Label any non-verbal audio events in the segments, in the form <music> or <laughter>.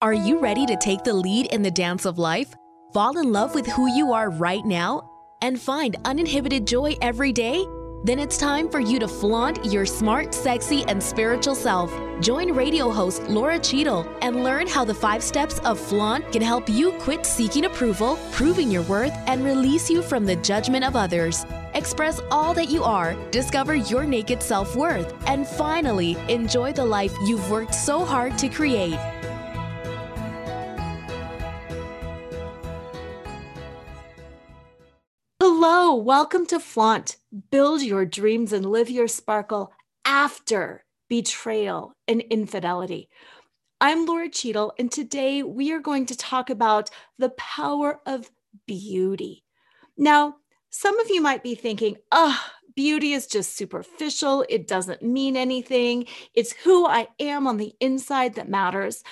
Are you ready to take the lead in the dance of life? Fall in love with who you are right now? And find uninhibited joy every day? Then it's time for you to flaunt your smart, sexy, and spiritual self. Join radio host Laura Cheadle and learn how the five steps of flaunt can help you quit seeking approval, proving your worth, and release you from the judgment of others. Express all that you are, discover your naked self worth, and finally enjoy the life you've worked so hard to create. Hello, welcome to Flaunt. Build your dreams and live your sparkle after betrayal and infidelity. I'm Laura Cheadle, and today we are going to talk about the power of beauty. Now, some of you might be thinking, oh, beauty is just superficial. It doesn't mean anything. It's who I am on the inside that matters.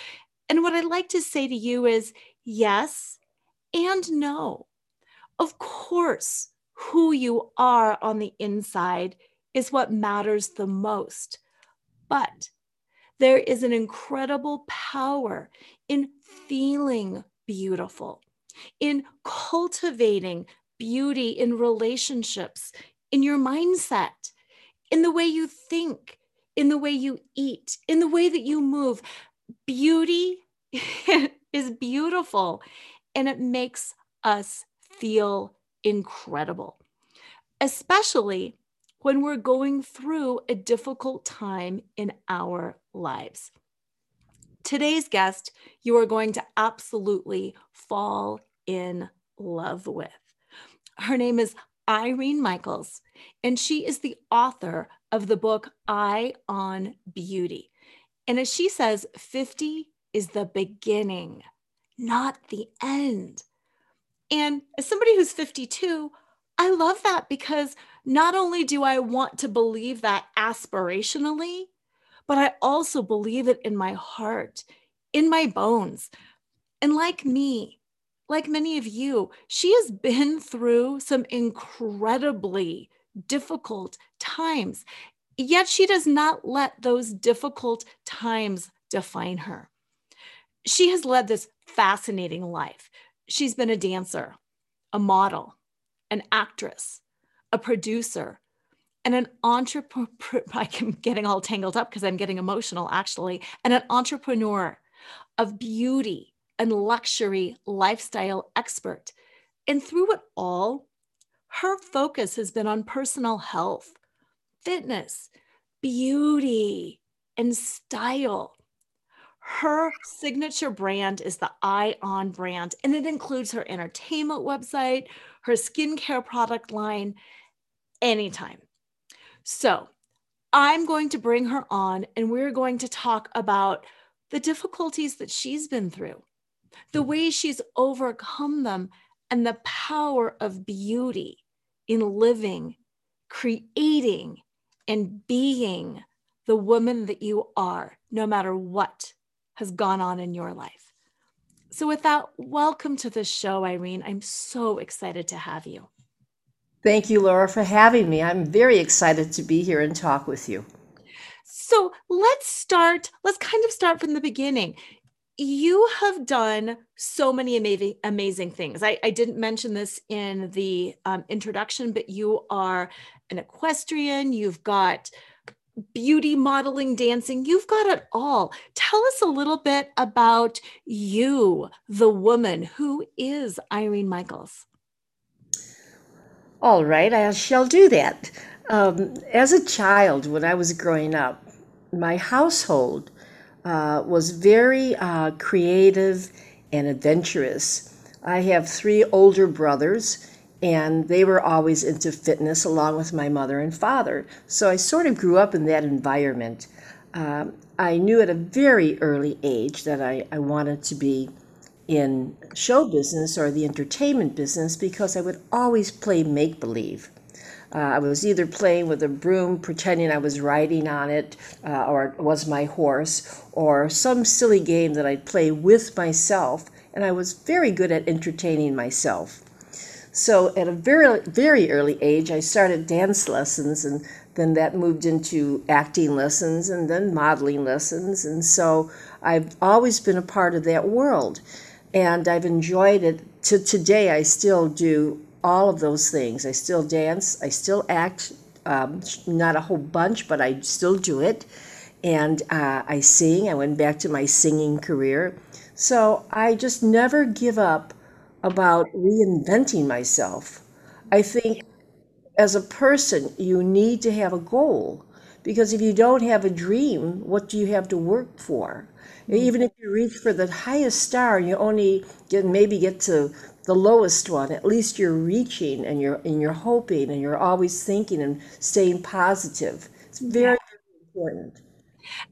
And what I'd like to say to you is yes and no. Of course, who you are on the inside is what matters the most. But there is an incredible power in feeling beautiful, in cultivating beauty in relationships, in your mindset, in the way you think, in the way you eat, in the way that you move. Beauty <laughs> is beautiful and it makes us feel incredible, especially when we're going through a difficult time in our lives. Today's guest, you are going to absolutely fall in love with. Her name is Irene Michaels, and she is the author of the book Eye on Beauty. And as she says, 50 is the beginning, not the end. And as somebody who's 52, I love that because not only do I want to believe that aspirationally, but I also believe it in my heart, in my bones. And like me, like many of you, she has been through some incredibly difficult times. Yet she does not let those difficult times define her. She has led this fascinating life. She's been a dancer, a model, an actress, a producer, and an entrepreneur. <laughs> I'm getting all tangled up because I'm getting emotional actually, and an entrepreneur of beauty and luxury lifestyle expert. And through it all, her focus has been on personal health, fitness, beauty, and style. Her signature brand is the Eye On brand, and it includes her entertainment website, her skincare product line, anytime. So, I'm going to bring her on and we're going to talk about the difficulties that she's been through, the mm-hmm. way she's overcome them, and the power of beauty in living, creating, and being the woman that you are, no matter what has gone on in your life. So, with that, welcome to the show, Irene. I'm so excited to have you. Thank you, Laura, for having me. I'm very excited to be here and talk with you. So, let's start, let's kind of start from the beginning. You have done so many amazing, amazing things. I, I didn't mention this in the um, introduction, but you are an equestrian, you've got beauty, modeling, dancing. You've got it all. Tell us a little bit about you, the woman. Who is Irene Michaels? All right, I shall do that. Um, as a child, when I was growing up, my household uh, was very uh, creative and adventurous. I have three older brothers and they were always into fitness along with my mother and father. So I sort of grew up in that environment. Um, I knew at a very early age that I, I wanted to be in show business or the entertainment business because I would always play make believe. Uh, I was either playing with a broom, pretending I was riding on it, uh, or it was my horse, or some silly game that I'd play with myself, and I was very good at entertaining myself. So at a very, very early age, I started dance lessons, and then that moved into acting lessons and then modeling lessons. And so I've always been a part of that world and I've enjoyed it. To today, I still do all of those things. I still dance, I still act, um, not a whole bunch, but I still do it. And uh, I sing. I went back to my singing career. So I just never give up about reinventing myself. I think as a person, you need to have a goal because if you don't have a dream, what do you have to work for? Mm. Even if you reach for the highest star you only get maybe get to the lowest one, at least you're reaching and you're and you're hoping and you're always thinking and staying positive. It's very, very important.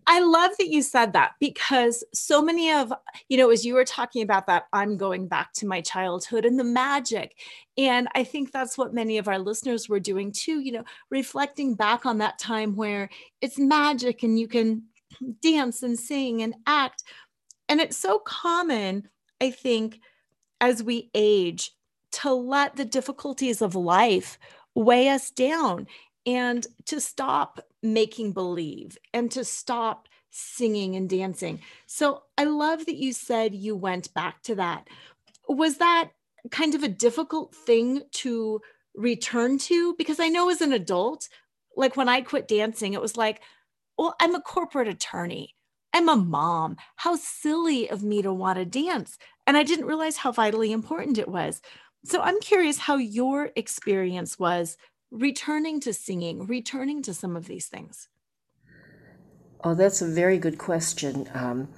I love that you said that because so many of, you know, as you were talking about that, I'm going back to my childhood and the magic. And I think that's what many of our listeners were doing too, you know, reflecting back on that time where it's magic and you can dance and sing and act. And it's so common, I think, as we age to let the difficulties of life weigh us down and to stop making believe and to stop singing and dancing. So I love that you said you went back to that. Was that kind of a difficult thing to return to? Because I know as an adult, like when I quit dancing, it was like, well, I'm a corporate attorney. I'm a mom. How silly of me to want to dance. And I didn't realize how vitally important it was. So I'm curious how your experience was returning to singing, returning to some of these things. Oh, that's a very good question. Um,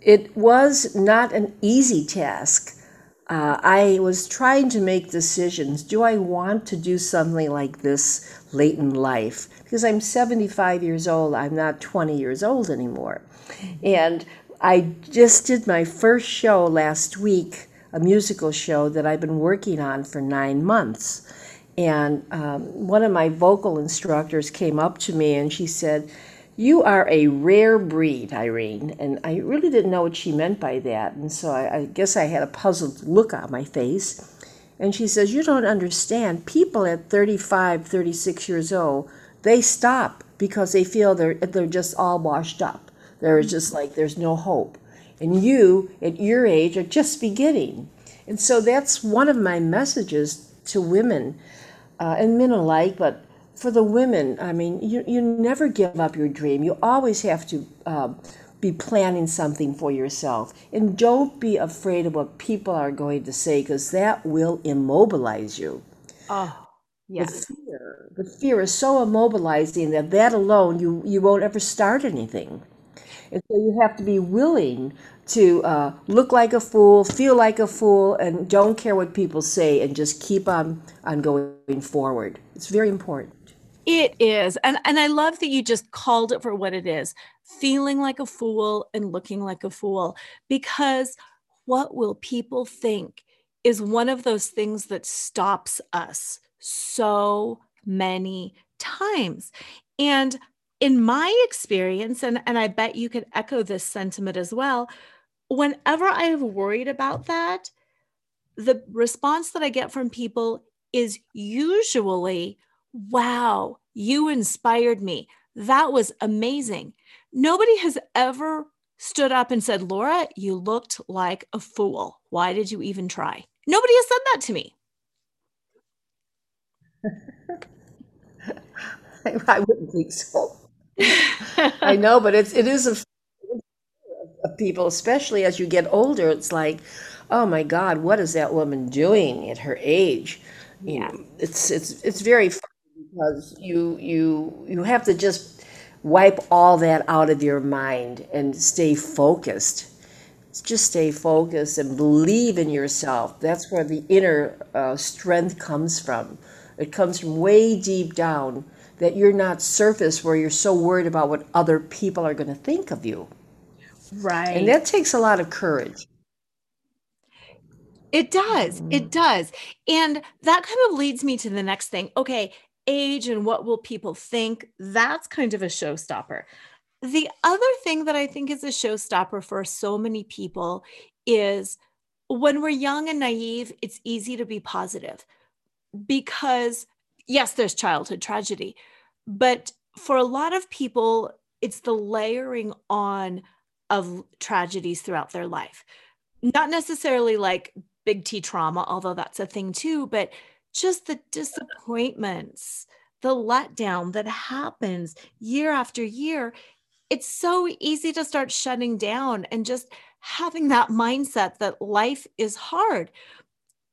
it was not an easy task. Uh, I was trying to make decisions. Do I want to do something like this late in life? Because I'm 75 years old, I'm not 20 years old anymore. And I just did my first show last week, a musical show that I've been working on for nine months. And um, one of my vocal instructors came up to me and she said, You are a rare breed, Irene. And I really didn't know what she meant by that. And so I, I guess I had a puzzled look on my face. And she says, You don't understand. People at 35, 36 years old, they stop because they feel they're, they're just all washed up. They're just like, there's no hope. And you, at your age, are just beginning. And so that's one of my messages to women uh, and men alike, but for the women, I mean, you, you never give up your dream. You always have to uh, be planning something for yourself. And don't be afraid of what people are going to say because that will immobilize you. Oh, yes. The fear, the fear is so immobilizing that that alone, you, you won't ever start anything. And so you have to be willing to uh, look like a fool, feel like a fool, and don't care what people say, and just keep on on going forward. It's very important. It is, and and I love that you just called it for what it is: feeling like a fool and looking like a fool. Because what will people think is one of those things that stops us so many times, and in my experience, and, and I bet you could echo this sentiment as well, whenever I have worried about that, the response that I get from people is usually, wow, you inspired me. That was amazing. Nobody has ever stood up and said, Laura, you looked like a fool. Why did you even try? Nobody has said that to me. <laughs> I wouldn't think so. <laughs> I know, but it's it is a people, especially as you get older, it's like, oh my God, what is that woman doing at her age? Yeah. It's it's it's very funny because you you you have to just wipe all that out of your mind and stay focused. Just stay focused and believe in yourself. That's where the inner uh, strength comes from. It comes from way deep down that you're not surface where you're so worried about what other people are going to think of you. Right. And that takes a lot of courage. It does. It mm-hmm. does. And that kind of leads me to the next thing. Okay, age and what will people think? That's kind of a showstopper. The other thing that I think is a showstopper for so many people is when we're young and naive, it's easy to be positive because, yes, there's childhood tragedy, but for a lot of people, it's the layering on of tragedies throughout their life. Not necessarily like big T trauma, although that's a thing too, but just the disappointments, the letdown that happens year after year. It's so easy to start shutting down and just having that mindset that life is hard.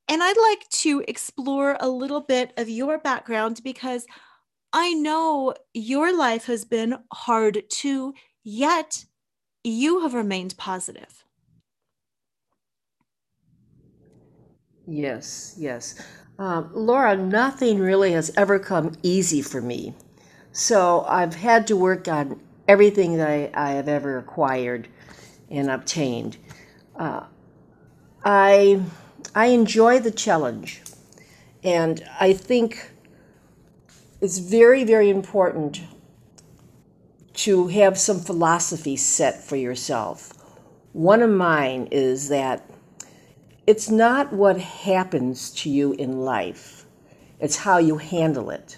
And I'd like to explore a little bit of your background because I know your life has been hard too, yet you have remained positive. Yes, yes. Um, Laura, nothing really has ever come easy for me. So I've had to work on everything that I, I have ever acquired and obtained. Uh, I, I enjoy the challenge. And I think it's very, very important to have some philosophy set for yourself. One of mine is that it's not what happens to you in life, it's how you handle it.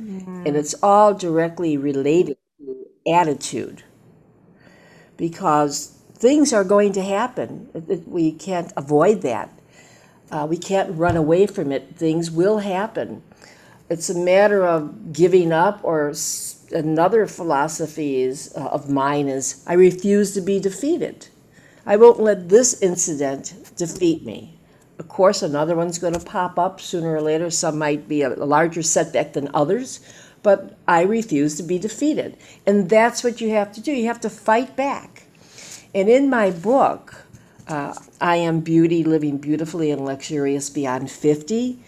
Mm-hmm. And it's all directly related to attitude because things are going to happen. We can't avoid that. Uh, we can't run away from it. Things will happen. It's a matter of giving up, or another philosophy is, uh, of mine is I refuse to be defeated. I won't let this incident defeat me. Of course, another one's going to pop up sooner or later. Some might be a larger setback than others, but I refuse to be defeated. And that's what you have to do. You have to fight back. And in my book, uh, I Am Beauty Living Beautifully and Luxurious Beyond 50,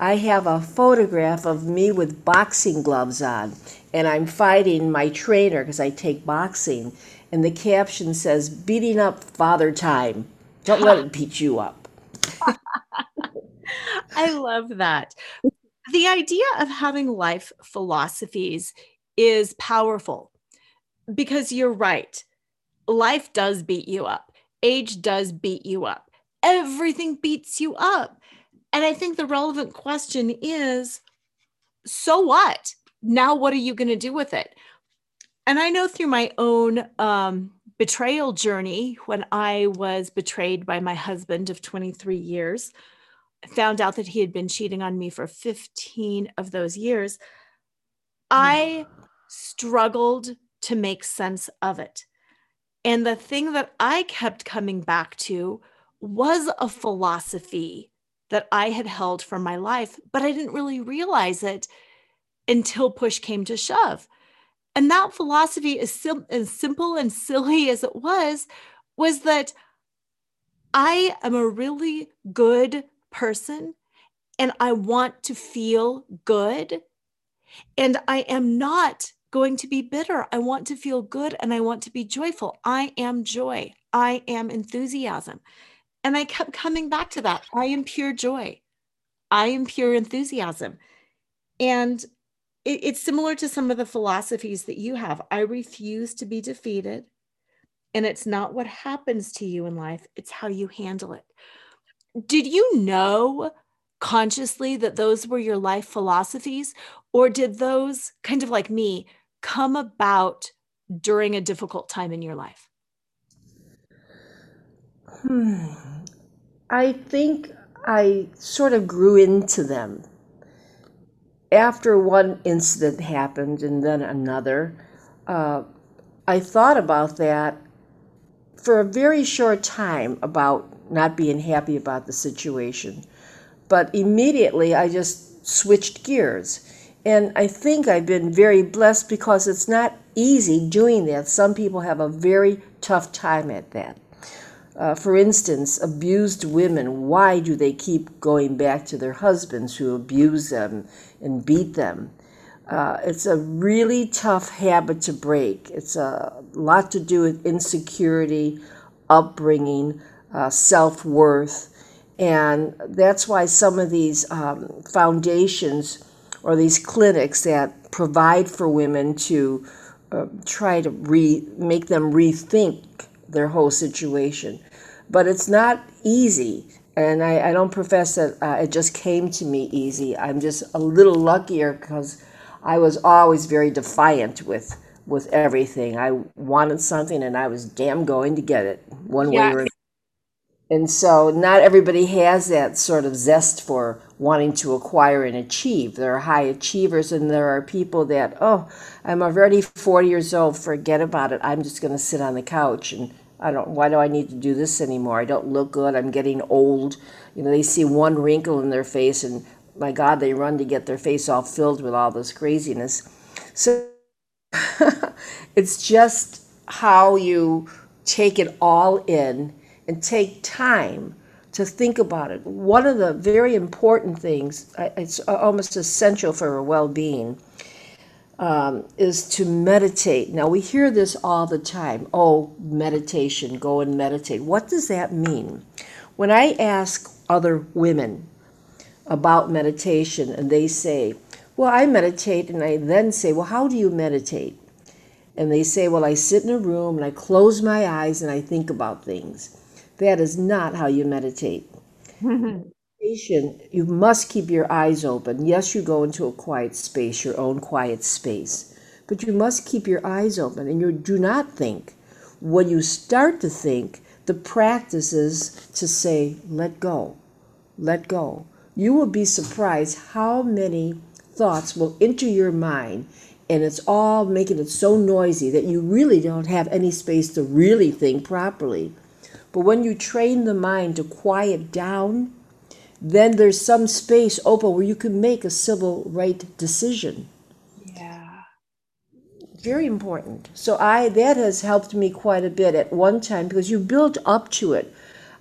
I have a photograph of me with boxing gloves on, and I'm fighting my trainer because I take boxing and the caption says, Beating up Father Time. Don't let it beat you up. <laughs> I love that. The idea of having life philosophies is powerful because you're right. Life does beat you up, age does beat you up, everything beats you up. And I think the relevant question is so what? Now, what are you going to do with it? And I know through my own um, betrayal journey, when I was betrayed by my husband of 23 years, found out that he had been cheating on me for 15 of those years, I struggled to make sense of it. And the thing that I kept coming back to was a philosophy that I had held for my life, but I didn't really realize it until push came to shove. And that philosophy, as, sim- as simple and silly <laughs> as it was, was that I am a really good person and I want to feel good. And I am not going to be bitter. I want to feel good and I want to be joyful. I am joy. I am enthusiasm. And I kept coming back to that. I am pure joy. I am pure enthusiasm. And it, it's similar to some of the philosophies that you have. I refuse to be defeated. And it's not what happens to you in life, it's how you handle it. Did you know consciously that those were your life philosophies? Or did those, kind of like me, come about during a difficult time in your life? Hmm. I think I sort of grew into them after one incident happened and then another, uh, I thought about that for a very short time about not being happy about the situation. But immediately I just switched gears. And I think I've been very blessed because it's not easy doing that. Some people have a very tough time at that. Uh, for instance, abused women, why do they keep going back to their husbands who abuse them and beat them? Uh, it's a really tough habit to break. It's a lot to do with insecurity, upbringing, uh, self worth. And that's why some of these um, foundations or these clinics that provide for women to uh, try to re- make them rethink their whole situation but it's not easy. And I, I don't profess that uh, it just came to me easy. I'm just a little luckier because I was always very defiant with with everything. I wanted something and I was damn going to get it one way or another. and so not everybody has that sort of zest for wanting to acquire and achieve. There are high achievers and there are people that, oh, I'm already 40 years old, forget about it. I'm just going to sit on the couch and I don't why do I need to do this anymore? I don't look good. I'm getting old. You know, they see one wrinkle in their face and my god, they run to get their face all filled with all this craziness. So <laughs> it's just how you take it all in and take time to think about it. One of the very important things, it's almost essential for our well being, um, is to meditate. Now, we hear this all the time oh, meditation, go and meditate. What does that mean? When I ask other women about meditation and they say, well, I meditate, and I then say, Well, how do you meditate? And they say, Well, I sit in a room and I close my eyes and I think about things. That is not how you meditate. <laughs> You must keep your eyes open. Yes, you go into a quiet space, your own quiet space, but you must keep your eyes open and you do not think. When you start to think, the practice is to say, Let go, let go. You will be surprised how many thoughts will enter your mind and it's all making it so noisy that you really don't have any space to really think properly. But when you train the mind to quiet down, then there's some space open where you can make a civil right decision. Yeah. Very important. So I that has helped me quite a bit at one time because you build up to it.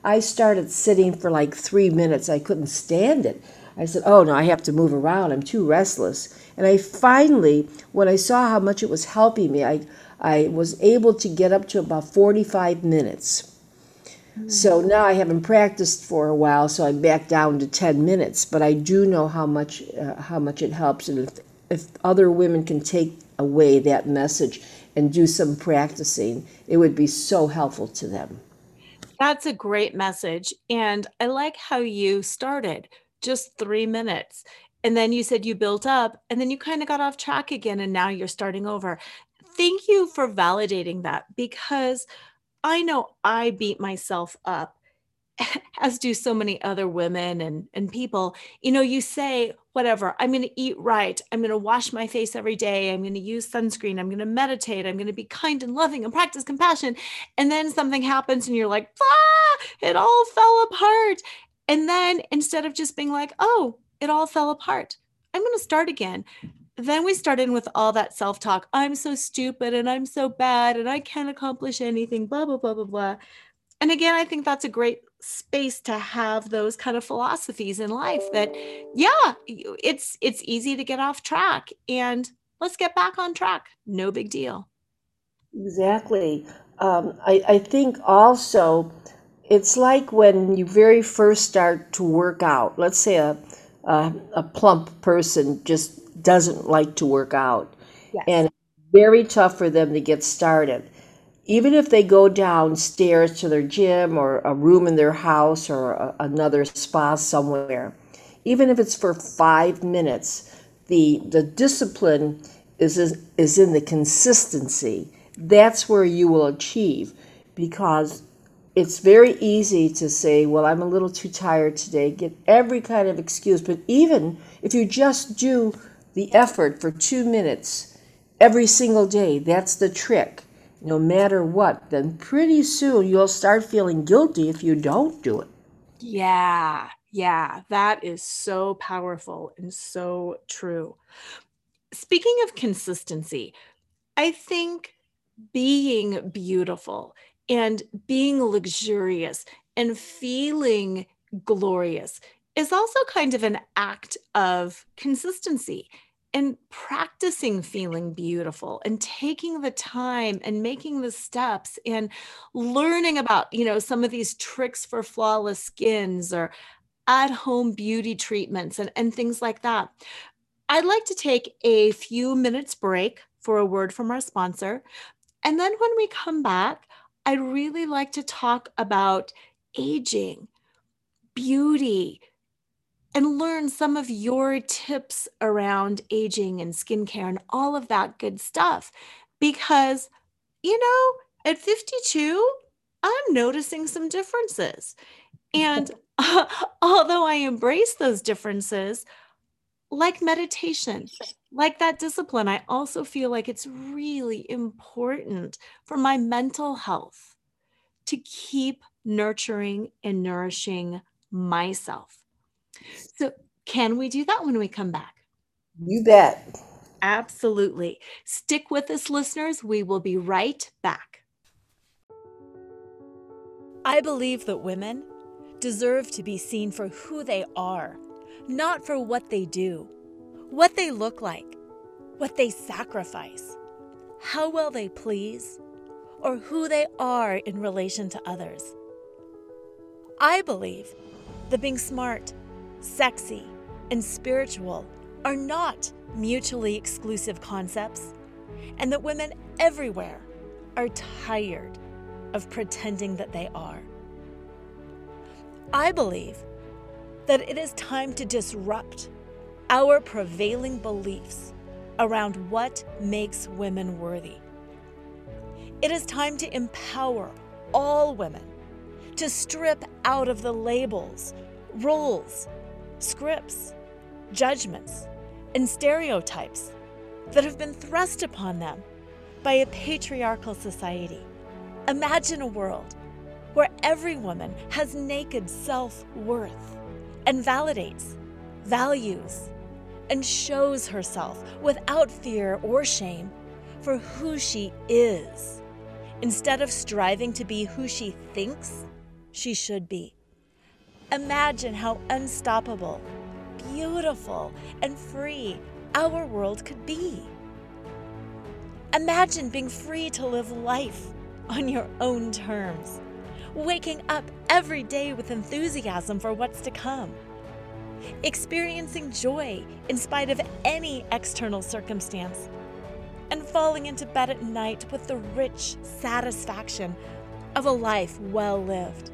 I started sitting for like three minutes. I couldn't stand it. I said, Oh no, I have to move around. I'm too restless. And I finally, when I saw how much it was helping me, I, I was able to get up to about 45 minutes. So now I haven't practiced for a while, so I'm back down to 10 minutes. But I do know how much uh, how much it helps, and if if other women can take away that message and do some practicing, it would be so helpful to them. That's a great message, and I like how you started just three minutes. And then you said you built up and then you kind of got off track again and now you're starting over. Thank you for validating that because I know I beat myself up <laughs> as do so many other women and and people. You know, you say whatever, I'm going to eat right. I'm going to wash my face every day. I'm going to use sunscreen. I'm going to meditate. I'm going to be kind and loving and practice compassion. And then something happens and you're like, ah, it all fell apart. And then instead of just being like, oh, it all fell apart, I'm going to start again. Then we start in with all that self talk. I'm so stupid and I'm so bad and I can't accomplish anything, blah, blah, blah, blah, blah. And again, I think that's a great space to have those kind of philosophies in life that yeah it's it's easy to get off track and let's get back on track no big deal exactly um, I, I think also it's like when you very first start to work out. Let's say a a, a plump person just doesn't like to work out, yes. and very tough for them to get started. Even if they go downstairs to their gym or a room in their house or a, another spa somewhere, even if it's for five minutes, the the discipline is is in the consistency. That's where you will achieve because it's very easy to say, well, I'm a little too tired today, get every kind of excuse. But even if you just do the effort for two minutes every single day, that's the trick, no matter what, then pretty soon you'll start feeling guilty if you don't do it. Yeah, yeah, that is so powerful and so true. Speaking of consistency, I think being beautiful and being luxurious and feeling glorious is also kind of an act of consistency and practicing feeling beautiful and taking the time and making the steps and learning about you know some of these tricks for flawless skins or at home beauty treatments and, and things like that. I'd like to take a few minutes break for a word from our sponsor. And then when we come back I'd really like to talk about aging, beauty, and learn some of your tips around aging and skincare and all of that good stuff. because, you know, at 52, I'm noticing some differences. And uh, <laughs> <laughs> although I embrace those differences, like meditation, like that discipline, I also feel like it's really important for my mental health to keep nurturing and nourishing myself. So, can we do that when we come back? You bet. Absolutely. Stick with us, listeners. We will be right back. I believe that women deserve to be seen for who they are, not for what they do, what they look like, what they sacrifice, how well they please, or who they are in relation to others. I believe that being smart, sexy, and spiritual are not mutually exclusive concepts, and that women everywhere are tired of pretending that they are. I believe that it is time to disrupt our prevailing beliefs around what makes women worthy. It is time to empower all women to strip out of the labels, rules, scripts, judgments, and stereotypes that have been thrust upon them by a patriarchal society. Imagine a world where every woman has naked self worth and validates, values, and shows herself without fear or shame for who she is, instead of striving to be who she thinks she should be. Imagine how unstoppable, beautiful, and free our world could be. Imagine being free to live life on your own terms, waking up every day with enthusiasm for what's to come, experiencing joy in spite of any external circumstance, and falling into bed at night with the rich satisfaction of a life well lived.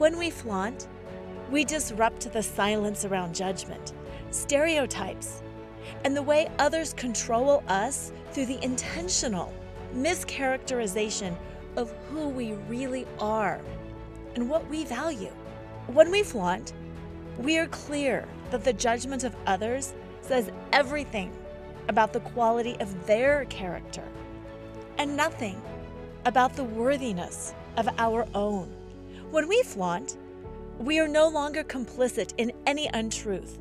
When we flaunt, we disrupt the silence around judgment, stereotypes, and the way others control us through the intentional mischaracterization of who we really are and what we value. When we flaunt, we are clear that the judgment of others says everything about the quality of their character and nothing about the worthiness of our own. When we flaunt, we are no longer complicit in any untruth,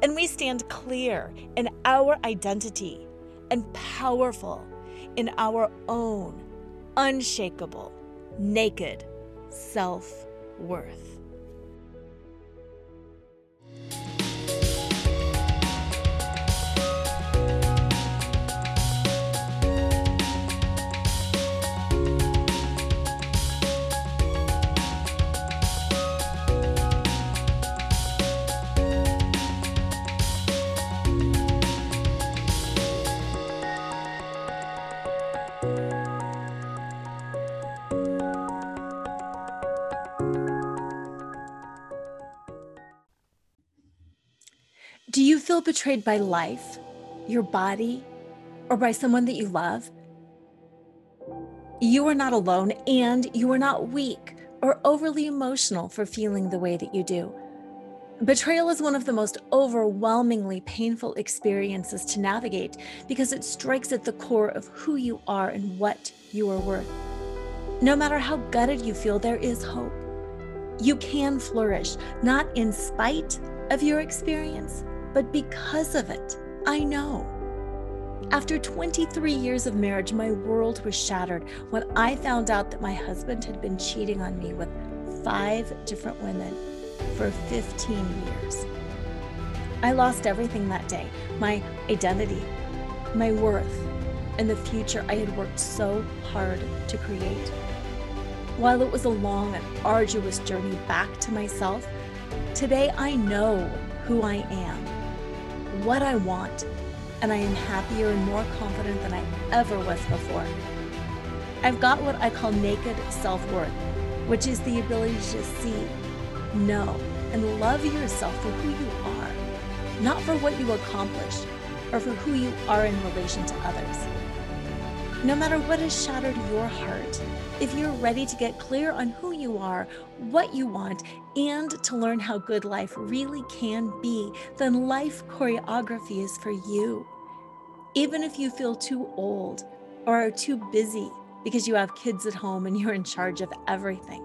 and we stand clear in our identity and powerful in our own unshakable, naked self worth. Betrayed by life, your body, or by someone that you love? You are not alone and you are not weak or overly emotional for feeling the way that you do. Betrayal is one of the most overwhelmingly painful experiences to navigate because it strikes at the core of who you are and what you are worth. No matter how gutted you feel, there is hope. You can flourish, not in spite of your experience, but because of it, I know. After 23 years of marriage, my world was shattered when I found out that my husband had been cheating on me with five different women for 15 years. I lost everything that day my identity, my worth, and the future I had worked so hard to create. While it was a long and arduous journey back to myself, today I know who I am what I want, and I am happier and more confident than I ever was before. I've got what I call naked self worth, which is the ability to see, know, and love yourself for who you are, not for what you accomplished, or for who you are in relation to others. No matter what has shattered your heart, if you're ready to get clear on who you are, what you want, and to learn how good life really can be, then life choreography is for you. Even if you feel too old or are too busy because you have kids at home and you're in charge of everything.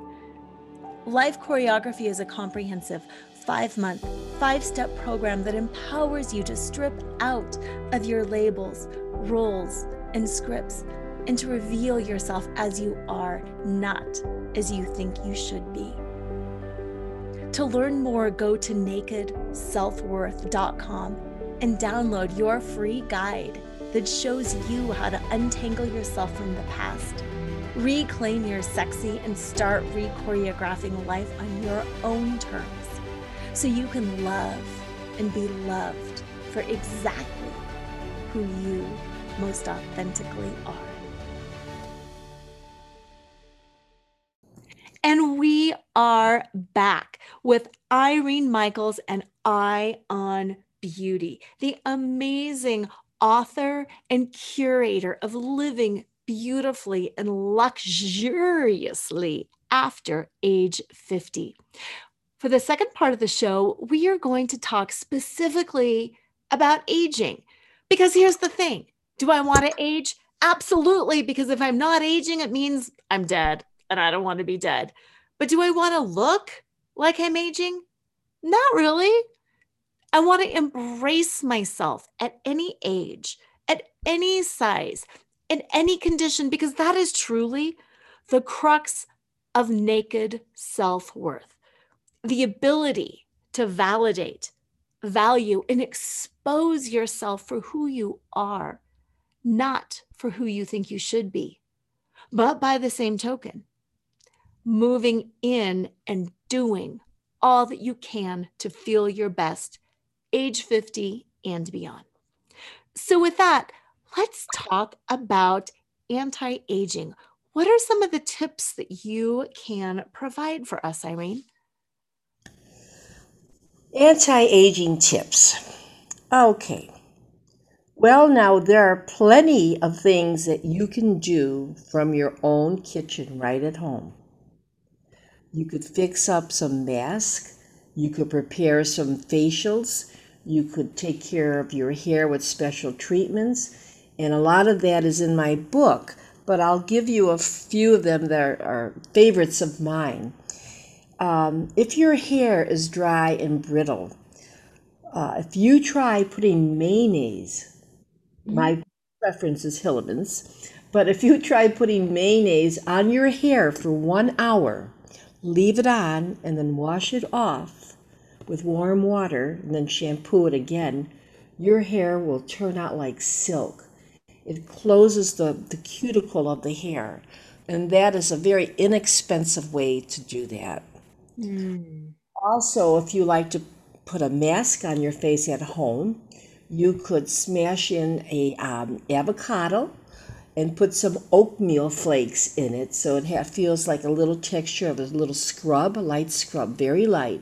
Life choreography is a comprehensive five month, five step program that empowers you to strip out of your labels, roles, and scripts and to reveal yourself as you are, not as you think you should be. To learn more, go to nakedselfworth.com and download your free guide that shows you how to untangle yourself from the past, reclaim your sexy, and start re choreographing life on your own terms so you can love and be loved for exactly who you most authentically are. And we are back with Irene Michaels and Eye on Beauty, the amazing author and curator of living beautifully and luxuriously after age 50. For the second part of the show, we are going to talk specifically about aging. Because here's the thing do I want to age? Absolutely. Because if I'm not aging, it means I'm dead and I don't want to be dead. But do I want to look like I'm aging? Not really. I want to embrace myself at any age, at any size, in any condition, because that is truly the crux of naked self worth the ability to validate, value, and expose yourself for who you are, not for who you think you should be. But by the same token, moving in and doing all that you can to feel your best, age 50 and beyond. So, with that, let's talk about anti aging. What are some of the tips that you can provide for us, Irene? Anti aging tips. Okay. Well, now there are plenty of things that you can do from your own kitchen right at home. You could fix up some masks, you could prepare some facials, you could take care of your hair with special treatments, and a lot of that is in my book, but I'll give you a few of them that are, are favorites of mine. Um, if your hair is dry and brittle, uh, if you try putting mayonnaise, my preference is Hellmann's, but if you try putting mayonnaise on your hair for one hour, leave it on, and then wash it off with warm water, and then shampoo it again, your hair will turn out like silk. It closes the, the cuticle of the hair, and that is a very inexpensive way to do that. Mm. Also, if you like to put a mask on your face at home, you could smash in a um, avocado and put some oatmeal flakes in it so it feels like a little texture of a little scrub, a light scrub, very light.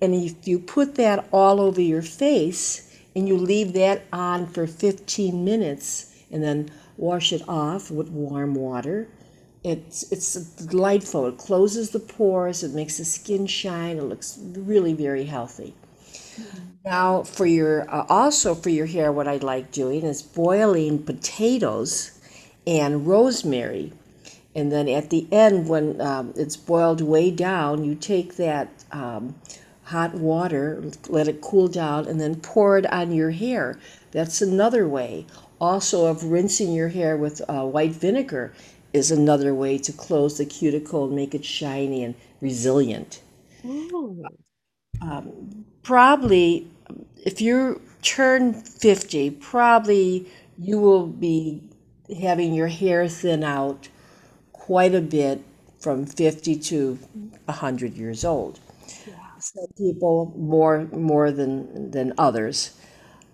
And if you put that all over your face and you leave that on for 15 minutes and then wash it off with warm water, it's it's delightful. It closes the pores. It makes the skin shine. It looks really very healthy. Now, for your uh, also for your hair, what I like doing is boiling potatoes and rosemary, and then at the end, when um, it's boiled way down, you take that um, hot water, let it cool down, and then pour it on your hair. That's another way. Also, of rinsing your hair with uh, white vinegar is another way to close the cuticle and make it shiny and resilient. Um, probably, if you turn 50, probably you will be having your hair thin out quite a bit from 50 to 100 years old. Yeah. Some people more more than than others.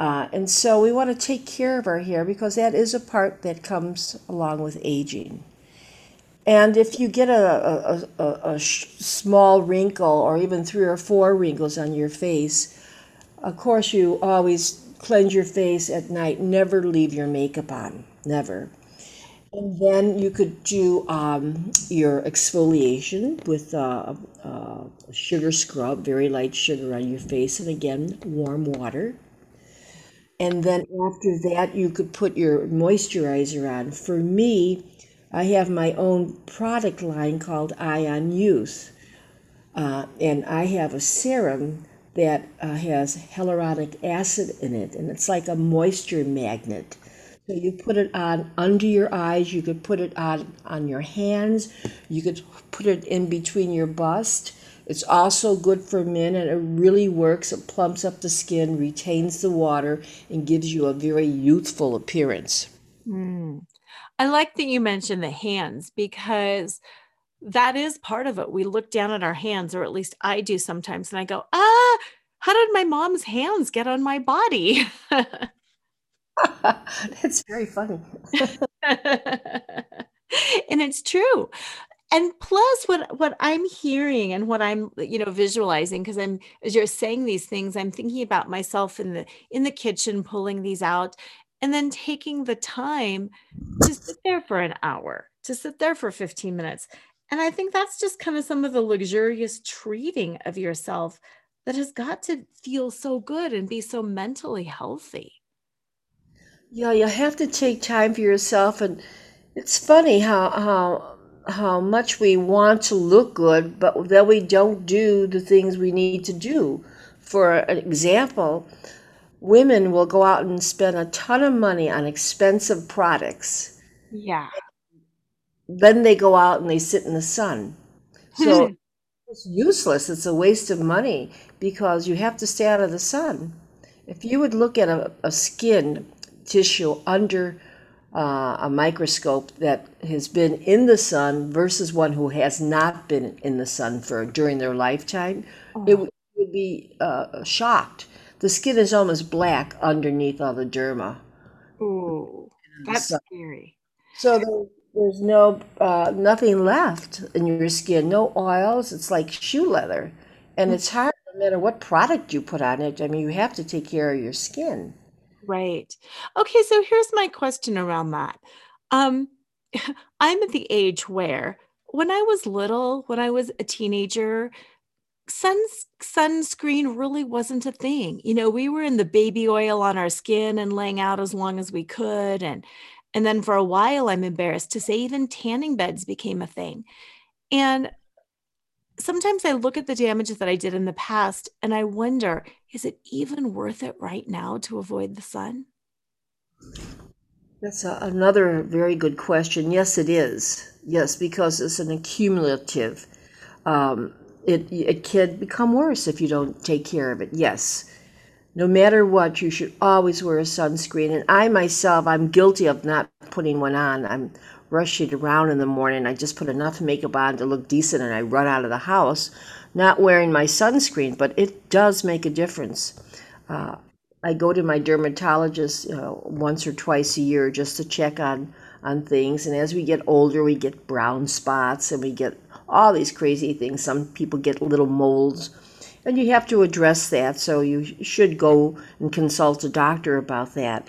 Uh, and so we want to take care of our hair because that is a part that comes along with aging. And if you get a, a, a, a small wrinkle or even three or four wrinkles on your face, of course, you always cleanse your face at night. Never leave your makeup on. Never. And then you could do um, your exfoliation with uh, uh, sugar scrub, very light sugar on your face, and again, warm water. And then after that, you could put your moisturizer on. For me, I have my own product line called Ion Youth. Uh, and I have a serum that uh, has hyaluronic acid in it, and it's like a moisture magnet. So you put it on under your eyes, you could put it on on your hands, you could put it in between your bust. It's also good for men and it really works. It plumps up the skin, retains the water, and gives you a very youthful appearance. Mm. I like that you mentioned the hands because that is part of it. We look down at our hands, or at least I do sometimes, and I go, ah, how did my mom's hands get on my body? <laughs> <laughs> That's very funny. <laughs> and it's true. And plus what what I'm hearing and what I'm you know visualizing because I'm as you're saying these things I'm thinking about myself in the in the kitchen pulling these out and then taking the time to sit there for an hour, to sit there for 15 minutes. And I think that's just kind of some of the luxurious treating of yourself that has got to feel so good and be so mentally healthy. Yeah, you have to take time for yourself, and it's funny how how how much we want to look good, but then we don't do the things we need to do. For an example, women will go out and spend a ton of money on expensive products. Yeah. Then they go out and they sit in the sun. So <laughs> it's useless. It's a waste of money because you have to stay out of the sun. If you would look at a, a skin tissue under uh, a microscope that has been in the sun versus one who has not been in the sun for during their lifetime, oh. it would be uh, shocked. The skin is almost black underneath all the derma. Oh, that's so, scary. So there, there's no uh, nothing left in your skin, no oils. It's like shoe leather, and mm. it's hard no matter what product you put on it. I mean, you have to take care of your skin. Right. Okay, so here's my question around that. Um, <laughs> I'm at the age where when I was little, when I was a teenager, sun sunscreen really wasn't a thing. You know, we were in the baby oil on our skin and laying out as long as we could and and then for a while I'm embarrassed to say even tanning beds became a thing. And sometimes I look at the damages that I did in the past and I wonder, is it even worth it right now to avoid the sun? That's a, another very good question. Yes, it is. Yes, because it's an accumulative. Um, it, it can become worse if you don't take care of it. Yes. No matter what, you should always wear a sunscreen. And I myself, I'm guilty of not putting one on. I'm rushing around in the morning. I just put enough makeup on to look decent and I run out of the house, not wearing my sunscreen, but it does make a difference. Uh, I go to my dermatologist uh, once or twice a year just to check on, on things. And as we get older, we get brown spots and we get all these crazy things. Some people get little molds. And you have to address that, so you should go and consult a doctor about that.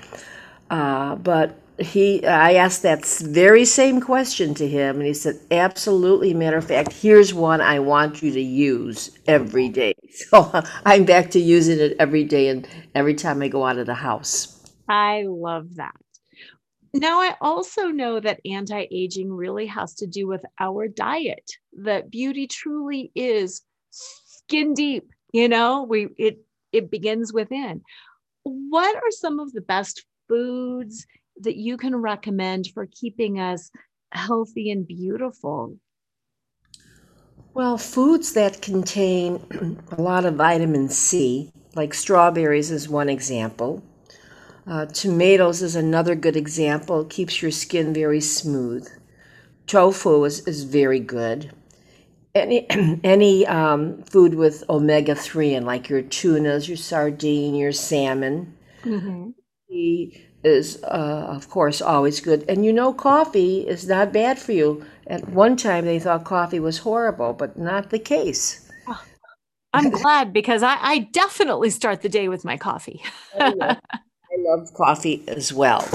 Uh, but he i asked that very same question to him and he said absolutely. Matter of fact here's one i want you to use every day. <laughs> So i'm back to using it every day and every time i go out of the house. I love that. Now i also know that anti-aging really has to do with our diet that beauty truly is skin deep you know? We it it begins within. What are some of the best foods that you can recommend for keeping us healthy and beautiful? Well, foods that contain a lot of vitamin C, like strawberries, is one example. Uh, tomatoes is another good example. Keeps your skin very smooth. Tofu is, is very good. Any <clears throat> any um, food with omega three in, like your tunas, your sardine, your salmon. Mm-hmm. The is, uh, of course, always good. And you know, coffee is not bad for you. At one time, they thought coffee was horrible, but not the case. I'm glad because I, I definitely start the day with my coffee. <laughs> Oh, yeah. I love coffee as well.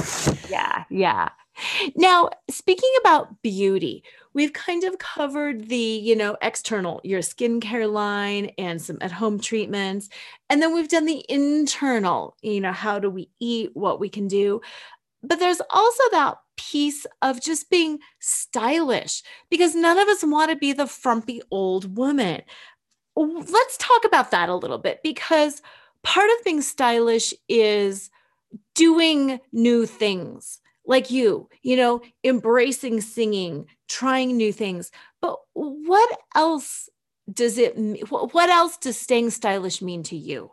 Yeah, yeah. Now, speaking about beauty, we've kind of covered the, you know, external, your skincare line and some at home treatments. And then we've done the internal, you know, how do we eat, what we can do. But there's also that piece of just being stylish because none of us want to be the frumpy old woman. Let's talk about that a little bit because part of being stylish is doing new things like you, you know, embracing singing, trying new things. But what else does it, what else does staying stylish mean to you?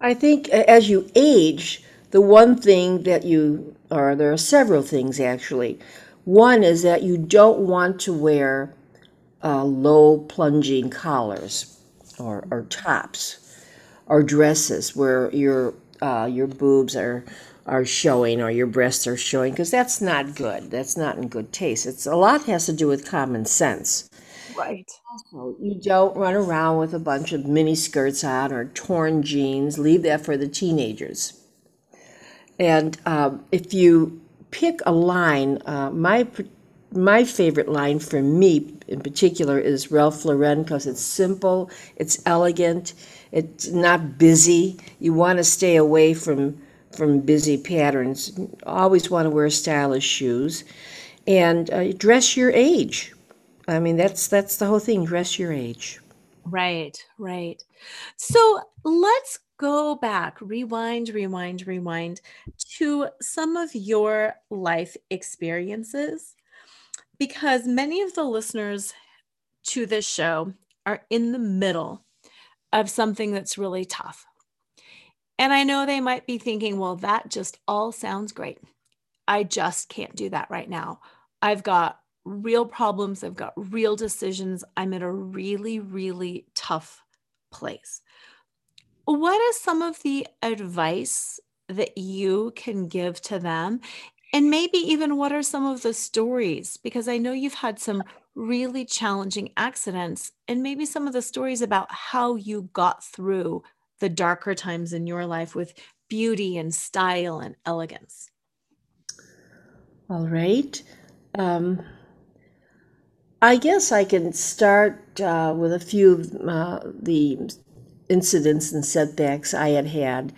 I think as you age, the one thing that you, or there are several things actually. One is that you don't want to wear uh, low plunging collars or, or tops or dresses where your uh, your boobs are are showing or your breasts are showing because that's not good. That's not in good taste. It's a lot has to do with common sense. Right. Also, you don't run around with a bunch of mini skirts on or torn jeans. Leave that for the teenagers. And um, if you pick a line, uh, my my favorite line for me in particular is Ralph Lauren because it's simple, it's elegant, it's not busy. You want to stay away from from busy patterns. Always want to wear stylish shoes, and uh, dress your age. I mean, that's that's the whole thing. Dress your age. Right, right. So let's go back, rewind, rewind, rewind to some of your life experiences, because many of the listeners to this show are in the middle of something that's really tough. And I know they might be thinking, well, that just all sounds great. I just can't do that right now. I've got real problems, I've got real decisions. I'm in a really, really tough place. What is some of the advice that you can give to them? And maybe even what are some of the stories? Because I know you've had some really challenging accidents, and maybe some of the stories about how you got through the darker times in your life with beauty and style and elegance? All right. Um, I guess I can start uh, with a few of uh, the incidents and setbacks I had had.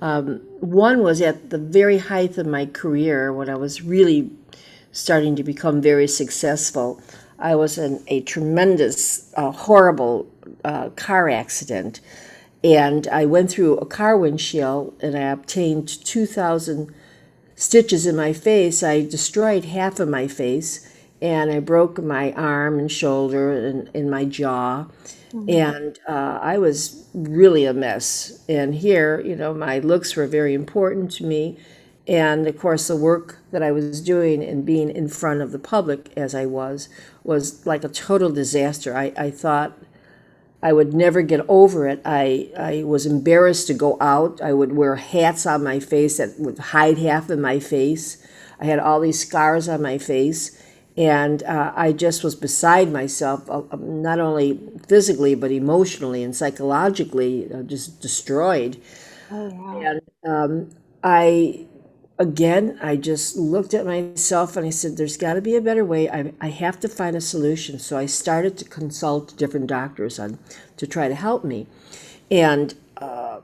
Um, one was at the very height of my career when I was really starting to become very successful. I was in a tremendous, uh, horrible uh, car accident and I went through a car windshield and I obtained 2,000 stitches in my face. I destroyed half of my face and I broke my arm and shoulder and in my jaw. Mm-hmm. And uh, I was really a mess. And here, you know, my looks were very important to me. And of course, the work that I was doing and being in front of the public as I was was like a total disaster. I, I thought I would never get over it. I, I was embarrassed to go out. I would wear hats on my face that would hide half of my face. I had all these scars on my face. And uh, I just was beside myself, uh, um, not only physically, but emotionally and psychologically, uh, just destroyed. Oh, wow. And um, I again, I just looked at myself and I said, there's got to be a better way. I, I have to find a solution. So I started to consult different doctors on to try to help me. And uh,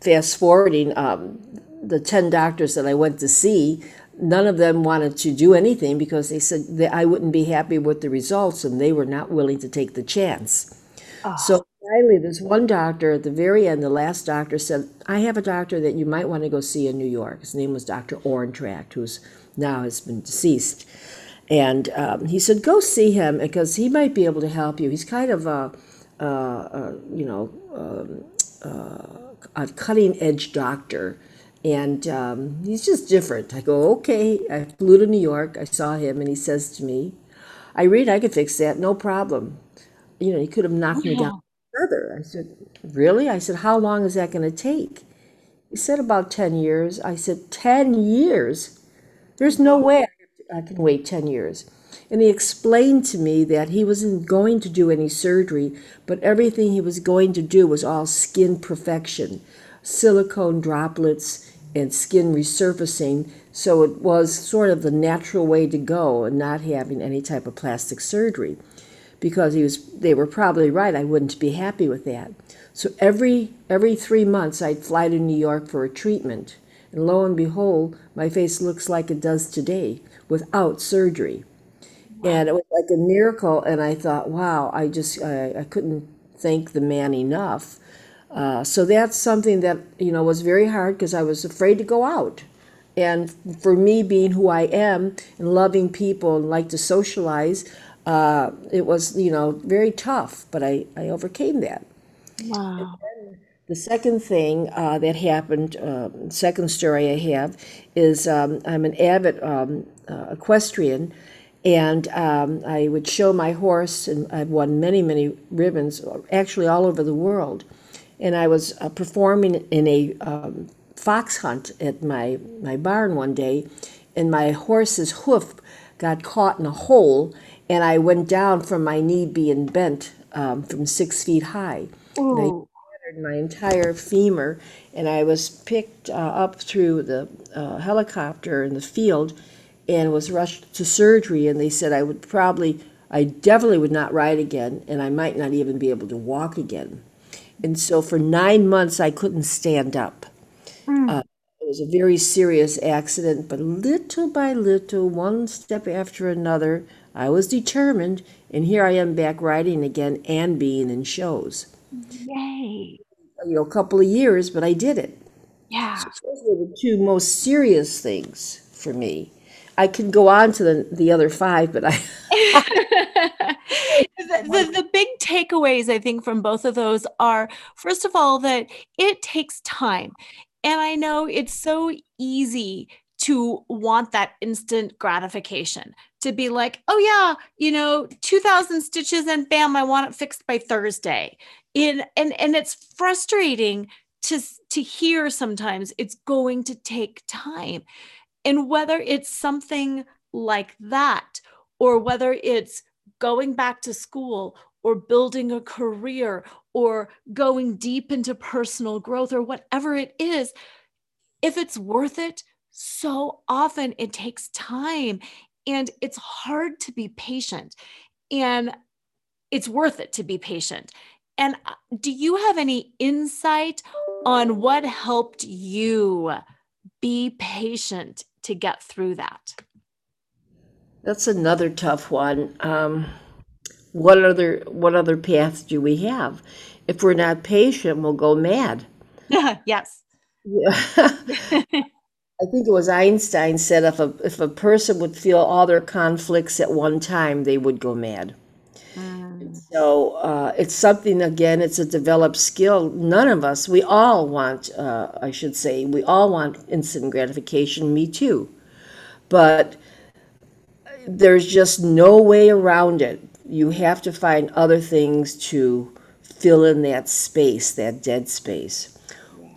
fast forwarding, um, the 10 doctors that I went to see, none of them wanted to do anything because they said that I wouldn't be happy with the results and they were not willing to take the chance. Oh. So finally, this one doctor at the very end, the last doctor said, I have a doctor that you might want to go see in New York. His name was Dr. Orentreich, who's now has been deceased. And um, he said, go see him because he might be able to help you. He's kind of a, a, a you know, um, uh, a cutting edge doctor. And um, he's just different. I go, okay. I flew to New York. I saw him, and he says to me, Irene, I could fix that, no problem. You know, he could have knocked me down I said, Really? I said, How long is that going to take? He said, About 10 years. I said, 10 years? There's no way I can wait 10 years. And he explained to me that he wasn't going to do any surgery, but everything he was going to do was all skin perfection, silicone droplets, and skin resurfacing. So it was sort of the natural way to go and not having any type of plastic surgery because he was they were probably right I wouldn't be happy with that. So every every 3 months I'd fly to New York for a treatment. And lo and behold, my face looks like it does today without surgery. And it was like a miracle and I thought, wow, I just I, I couldn't thank the man enough. Uh, so that's something that you know was very hard because I was afraid to go out. And for me, being who I am and loving people and like to socialize, uh, it was you know very tough. But I I overcame that. Wow. The second thing uh, that happened, uh, second story I have, is um, I'm an avid um, uh, equestrian, and um, I would show my horse, and I've won many, many ribbons, actually all over the world. And I was uh, performing in a um, fox hunt at my, my barn one day, and my horse's hoof got caught in a hole, and I went down from my knee being bent um, from six feet high. And I Ooh. shattered my entire femur, and I was picked uh, up through the uh, helicopter in the field and was rushed to surgery. And they said I would probably, I definitely would not ride again, and I might not even be able to walk again. And so for nine months, I couldn't stand up. Uh, it was a very serious accident, but little by little, one step after another, I was determined, and here I am back riding again and being in shows. Yay. You know, a couple of years, but I did it. Yeah. Those were the two most serious things for me. I can go on to the, the other five, but I, <laughs> <laughs> the, the, the big takeaways I think from both of those are first of all that it takes time. And I know it's so easy to want that instant gratification to be like, oh yeah, you know, 2000 stitches and bam, I want it fixed by Thursday. In and and it's frustrating to to hear sometimes it's going to take time. And whether it's something like that or whether it's going back to school or building a career or going deep into personal growth or whatever it is, if it's worth it, so often it takes time and it's hard to be patient. And it's worth it to be patient. And uh, do you have any insight on what helped you be patient to get through that? that's another tough one. Um, what other what other paths do we have? If we're not patient, we'll go mad. <laughs> yes. Yeah. <laughs> <laughs> I think it was Einstein said if a if a person would feel all their conflicts at one time, they would go mad. So uh, it's something again. It's a developed skill. None of us, we all want. Uh, I should say, we all want instant gratification. Me too, but there's just no way around it. You have to find other things to fill in that space, that dead space.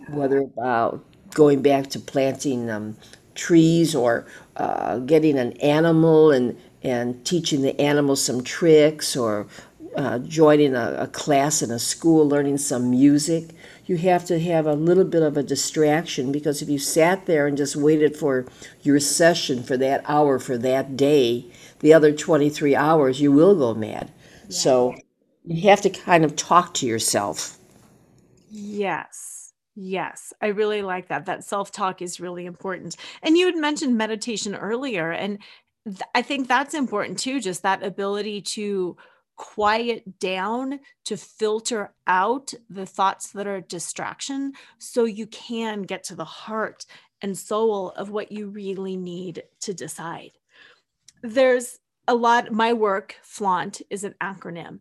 Whether about going back to planting um, trees or uh, getting an animal and, and teaching the animal some tricks or uh, joining a, a class in a school, learning some music. You have to have a little bit of a distraction because if you sat there and just waited for your session for that hour for that day, the other 23 hours, you will go mad. So you have to kind of talk to yourself. Yes. Yes. I really like that. That self talk is really important. And you had mentioned meditation earlier. And th- I think that's important too, just that ability to quiet down, to filter out the thoughts that are distraction so you can get to the heart and soul of what you really need to decide. There's a lot, my work, Flaunt, is an acronym.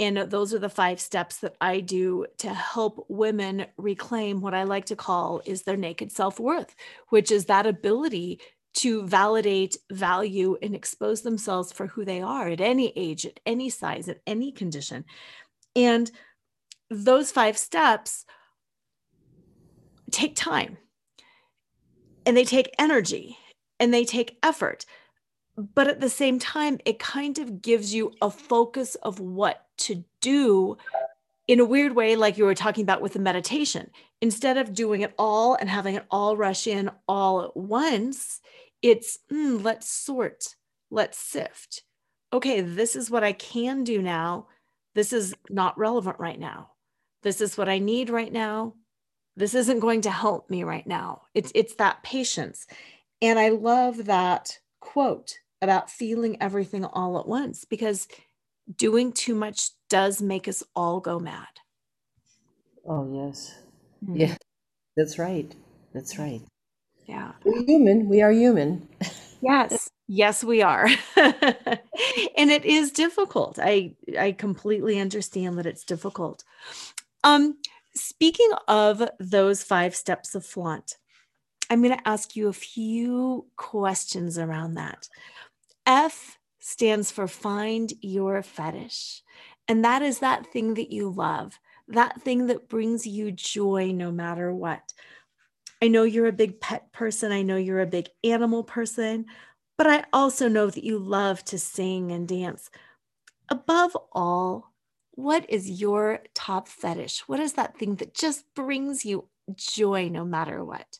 And those are the five steps that I do to help women reclaim what I like to call is their naked self-worth, which is that ability to validate, value, and expose themselves for who they are at any age, at any size, at any condition. And those five steps take time and they take energy and they take effort. but at the same time, it kind of gives you a focus of what to do in a weird way, like you were talking about with the meditation. Instead of doing it all and having it all rush in all at once, it's mm, let's sort, let's sift. Okay, this is what I can do now. This is not relevant right now. This is what I need right now. This isn't going to help me right now. It's it's that patience. And I love that quote about feeling everything all at once because doing too much does make us all go mad. Oh, yes. Mm-hmm. Yeah, that's right. That's right. Yeah. We're human. We are human. <laughs> yes. Yes, we are. <laughs> and it is difficult. I I completely understand that it's difficult. Um speaking of those five steps of flaunt, I'm going to ask you a few questions around that. F stands for find your fetish. And that is that thing that you love, that thing that brings you joy no matter what. I know you're a big pet person. I know you're a big animal person, but I also know that you love to sing and dance. Above all, what is your top fetish? What is that thing that just brings you joy no matter what?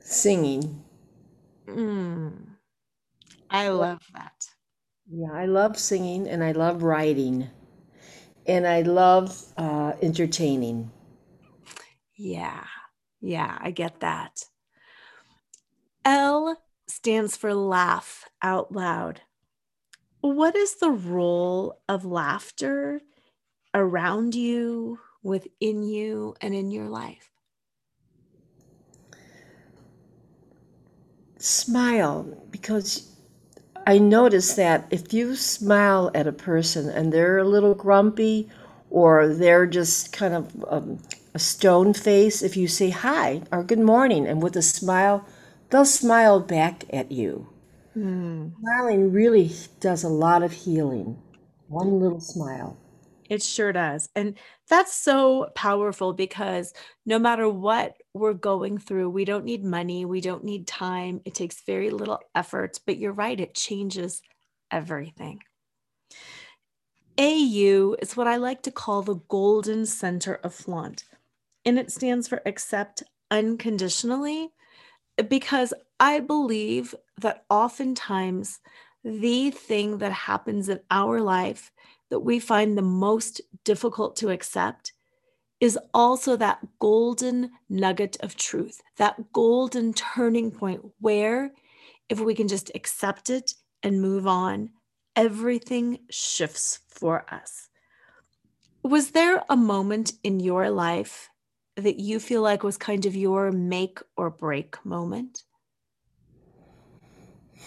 Singing. Mm, I love that. Yeah, I love singing and I love writing and I love uh, entertaining. Yeah, yeah, I get that. L stands for laugh out loud. What is the role of laughter around you, within you, and in your life? Smile because I notice that if you smile at a person and they're a little grumpy or they're just kind of um, a stone face, if you say hi or good morning and with a smile, they'll smile back at you. Mm. Smiling really does a lot of healing. One little smile. It sure does. And that's so powerful because no matter what we're going through, we don't need money, we don't need time. It takes very little effort, but you're right, it changes everything. AU is what I like to call the golden center of flaunt, and it stands for accept unconditionally because I believe that oftentimes the thing that happens in our life that we find the most difficult to accept is also that golden nugget of truth, that golden turning point where, if we can just accept it and move on, everything shifts for us. Was there a moment in your life that you feel like was kind of your make or break moment?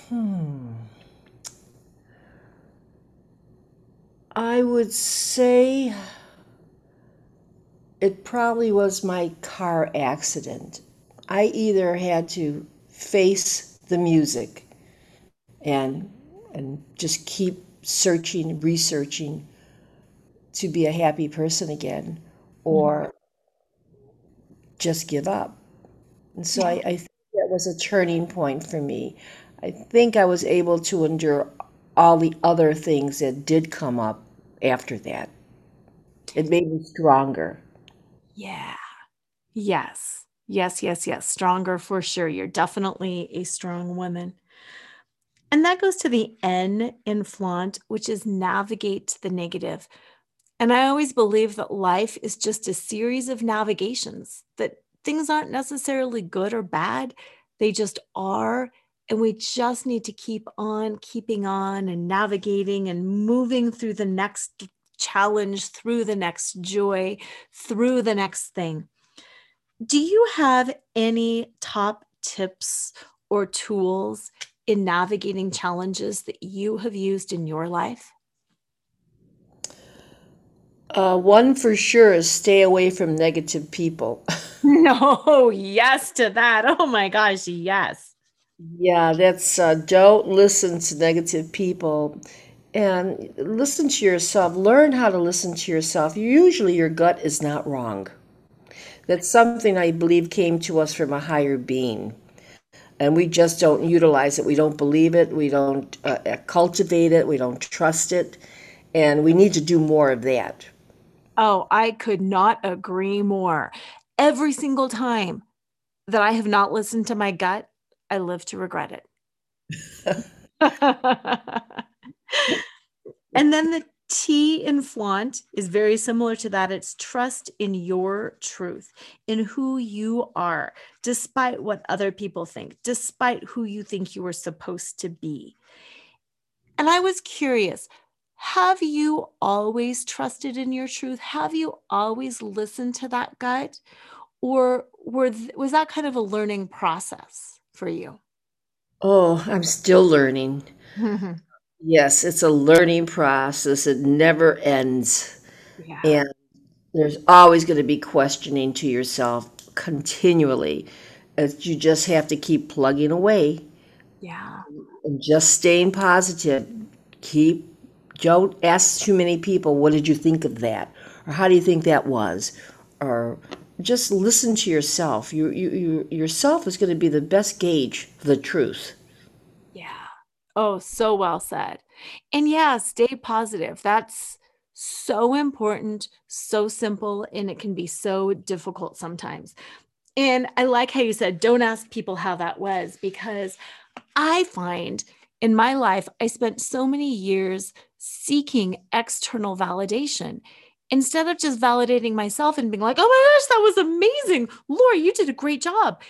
Hmm. I would say it probably was my car accident. I either had to face the music and and just keep searching, researching to be a happy person again, or just give up. And so I, I think that was a turning point for me. I think I was able to endure all the other things that did come up after that. It made me stronger. Yeah. Yes. Yes, yes, yes. Stronger for sure. You're definitely a strong woman. And that goes to the N in flaunt, which is navigate the negative. And I always believe that life is just a series of navigations, that things aren't necessarily good or bad, they just are. And we just need to keep on keeping on and navigating and moving through the next challenge, through the next joy, through the next thing. Do you have any top tips or tools in navigating challenges that you have used in your life? Uh, one for sure is stay away from negative people. <laughs> no, yes to that. Oh my gosh, yes. Yeah, that's uh, don't listen to negative people and listen to yourself. Learn how to listen to yourself. Usually, your gut is not wrong. That's something I believe came to us from a higher being. and we just don't utilize it. We don't believe it. We don't uh, uh, cultivate it. We don't trust it. And we need to do more of that. Oh, I could not agree more. Every single time that I have not listened to my gut, I live to regret it. <laughs> and then the T in flaunt is very similar to that. It's trust in your truth, in who you are, despite what other people think, despite who you think you were supposed to be. And I was curious have you always trusted in your truth? Have you always listened to that gut? Or were th- was that kind of a learning process for you? Oh, I'm still learning. <laughs> Yes, it's a learning process. It never ends. Yeah. And there's always going to be questioning to yourself continually. As you just have to keep plugging away Yeah. and just staying positive. Keep don't ask too many people, what did you think of that? Or how do you think that was? Or just listen to yourself. You, you, you yourself is going to be the best gauge for the truth. Yeah. Oh, so well said. And yeah, stay positive. That's so important, so simple, and it can be so difficult sometimes. And I like how you said, don't ask people how that was, because I find in my life, I spent so many years seeking external validation instead of just validating myself and being like, oh my gosh, that was amazing. Laura, you did a great job.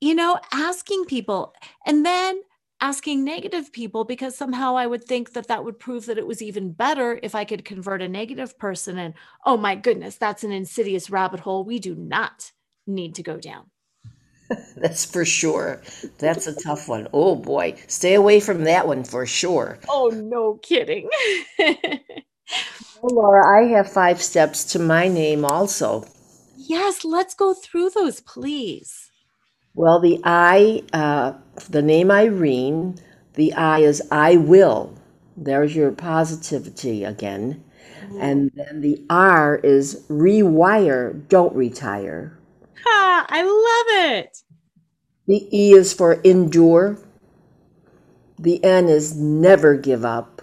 You know, asking people and then asking negative people because somehow I would think that that would prove that it was even better if I could convert a negative person. And oh my goodness, that's an insidious rabbit hole we do not need to go down. <laughs> That's for sure. That's a tough one. Oh boy, stay away from that one for sure. Oh, no kidding. <laughs> Well, Laura, I have five steps to my name also. yes, let's go through those, please. Well, the I, uh, the name Irene, the I is I will. There's your positivity again. And then the R is rewire, don't retire. Ha, I love it. The E is for endure. The N is never give up.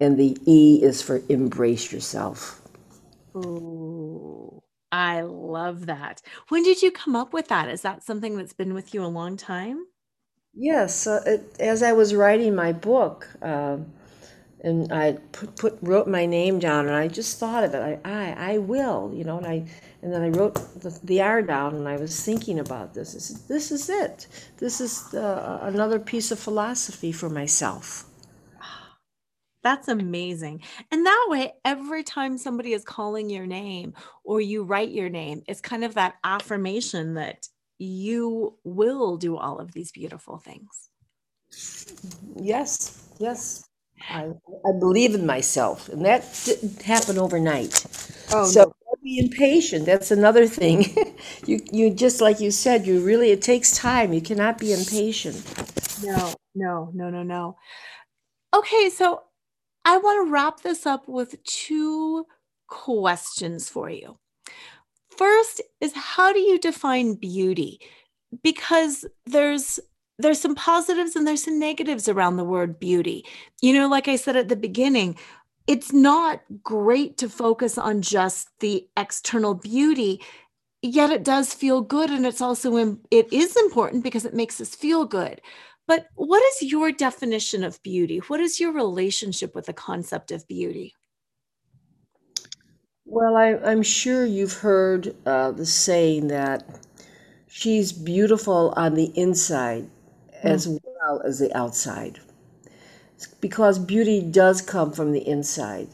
And the E is for embrace yourself. Ooh, I love that. When did you come up with that? Is that something that's been with you a long time? Yes, uh, it, as I was writing my book, uh, and I put, put wrote my name down, and I just thought of it. I, I, I will, you know, and I, and then I wrote the, the R down, and I was thinking about this. This is, this is it. This is uh, another piece of philosophy for myself. That's amazing. And that way, every time somebody is calling your name or you write your name, it's kind of that affirmation that you will do all of these beautiful things. Yes, yes. I, I believe in myself, and that didn't happen overnight. Oh, So don't be impatient. That's another thing. <laughs> you you just like you said, you really it takes time. You cannot be impatient. no, no, no, no, no. Okay, so I want to wrap this up with two questions for you. First is how do you define beauty? Because there's there's some positives and there's some negatives around the word beauty. You know, like I said at the beginning, it's not great to focus on just the external beauty, yet it does feel good and it's also it is important because it makes us feel good. But what is your definition of beauty? What is your relationship with the concept of beauty? Well, I, I'm sure you've heard uh, the saying that she's beautiful on the inside as well as the outside. Because beauty does come from the inside.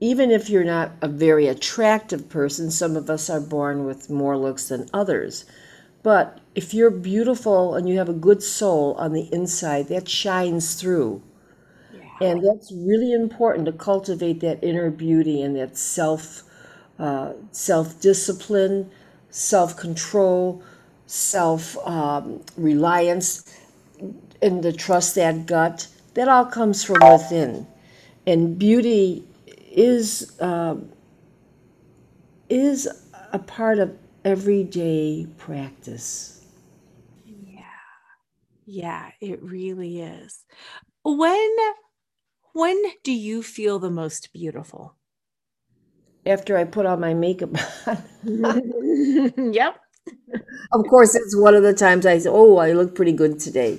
Even if you're not a very attractive person, some of us are born with more looks than others. But if you're beautiful and you have a good soul on the inside, that shines through. And that's really important to cultivate that inner beauty and that self uh, self discipline, self control, self um, reliance, and to trust that gut. That all comes from within. And beauty is uh, is a part of everyday practice. Yeah. It really is. When when do you feel the most beautiful? After I put on my makeup on. <laughs> yep. Of course, it's one of the times I say, "Oh, I look pretty good today."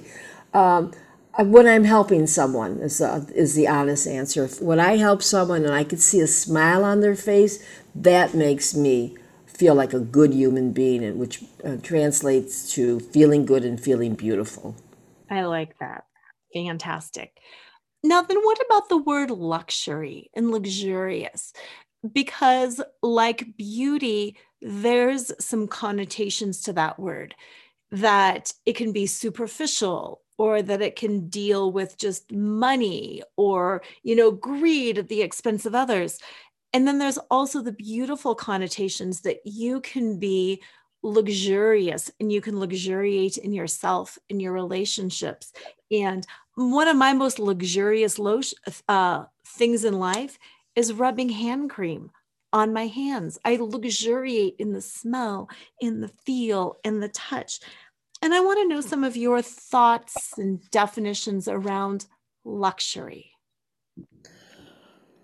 Um, when I'm helping someone is, uh, is the honest answer. When I help someone and I can see a smile on their face, that makes me feel like a good human being, which uh, translates to feeling good and feeling beautiful. I like that. Fantastic. Now, then, what about the word luxury and luxurious? Because, like beauty, there's some connotations to that word that it can be superficial or that it can deal with just money or you know greed at the expense of others and then there's also the beautiful connotations that you can be luxurious and you can luxuriate in yourself in your relationships. And one of my most luxurious lo- uh, things in life is rubbing hand cream on my hands. I luxuriate in the smell in the feel in the touch. And I want to know some of your thoughts and definitions around luxury.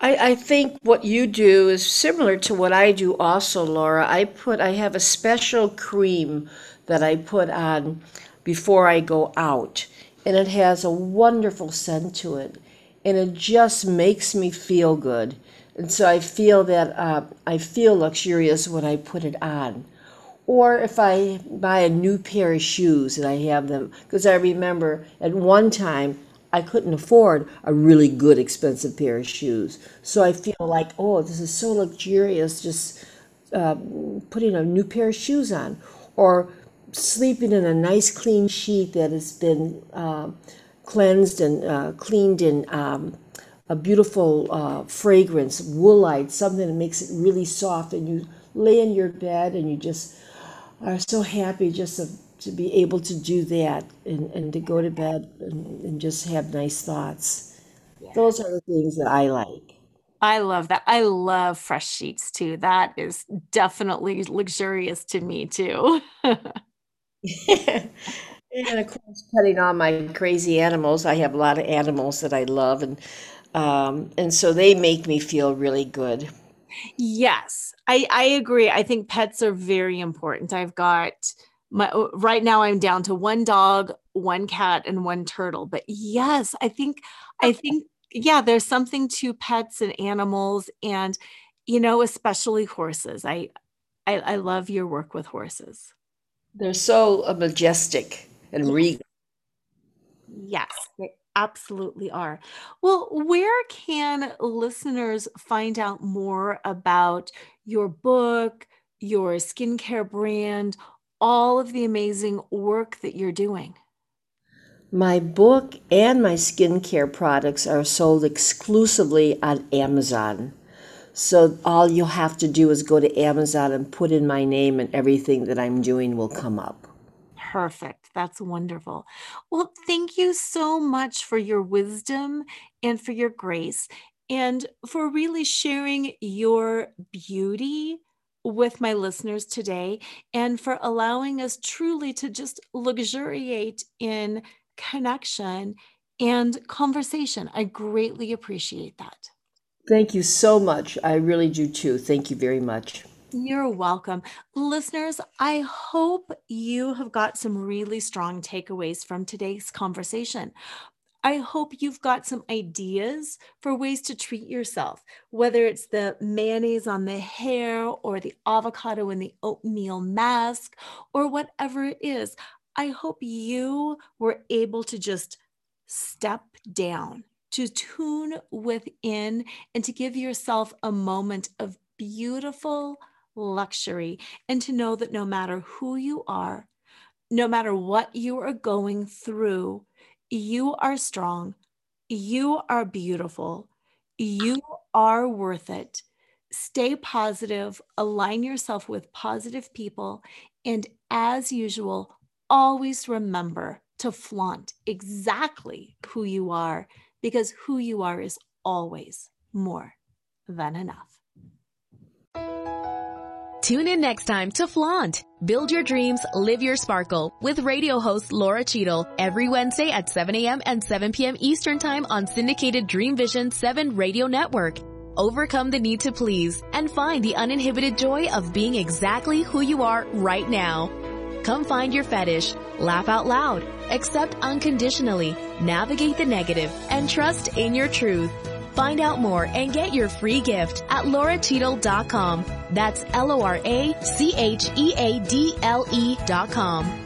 I, I think what you do is similar to what I do also, Laura. I put I have a special cream that I put on before I go out. And it has a wonderful scent to it. And it just makes me feel good. And so I feel that uh, I feel luxurious when I put it on. Or if I buy a new pair of shoes and I have them, because I remember at one time I couldn't afford a really good expensive pair of shoes. So I feel like, oh, this is so luxurious just uh, putting a new pair of shoes on. Or sleeping in a nice clean sheet that has been uh, cleansed and uh, cleaned in um, a beautiful uh, fragrance, woolite, something that makes it really soft. And you lay in your bed and you just are so happy just to, to be able to do that and, and to go to bed and, and just have nice thoughts. Those are the things that I like. I love that. I love fresh sheets too. That is definitely luxurious to me too. <laughs> <laughs> and of course, petting on my crazy animals. I have a lot of animals that I love, and um, and so they make me feel really good. Yes, I, I agree. I think pets are very important. I've got my uh, right now I'm down to one dog, one cat, and one turtle. But yes, I think I think yeah, there's something to pets and animals, and you know, especially horses. I I, I love your work with horses. They're so uh, majestic and regal. Yes, they absolutely are. Well, where can listeners find out more about your book, your skincare brand, all of the amazing work that you're doing? My book and my skincare products are sold exclusively on Amazon. So all you'll have to do is go to Amazon and put in my name, and everything that I'm doing will come up. Perfect. That's wonderful. Well, thank you so much for your wisdom and for your grace and for really sharing your beauty with my listeners today and for allowing us truly to just luxuriate in connection and conversation. I greatly appreciate that. Thank you so much. I really do too. Thank you very much. You're welcome. Listeners, I hope you have got some really strong takeaways from today's conversation. I hope you've got some ideas for ways to treat yourself, whether it's the mayonnaise on the hair or the avocado in the oatmeal mask or whatever it is. I hope you were able to just step down, to tune within, and to give yourself a moment of beautiful luxury and to know that no matter who you are, no matter what you are going through, you are strong, you are beautiful, you are worth it. Stay positive, align yourself with positive people, and as usual, always remember to flaunt exactly who you are because who you are is always more than enough. Tune in next time to Flaunt. Build your dreams, live your sparkle with radio host Laura Cheadle every Wednesday at 7 a.m. and 7 p.m. Eastern Time on syndicated Dream Vision 7 radio network. Overcome the need to please and find the uninhibited joy of being exactly who you are right now. Come find your fetish, laugh out loud, accept unconditionally, navigate the negative, and trust in your truth. Find out more and get your free gift at lauracheadle.com. That's L-O-R-A-C-H-E-A-D-L-E dot com.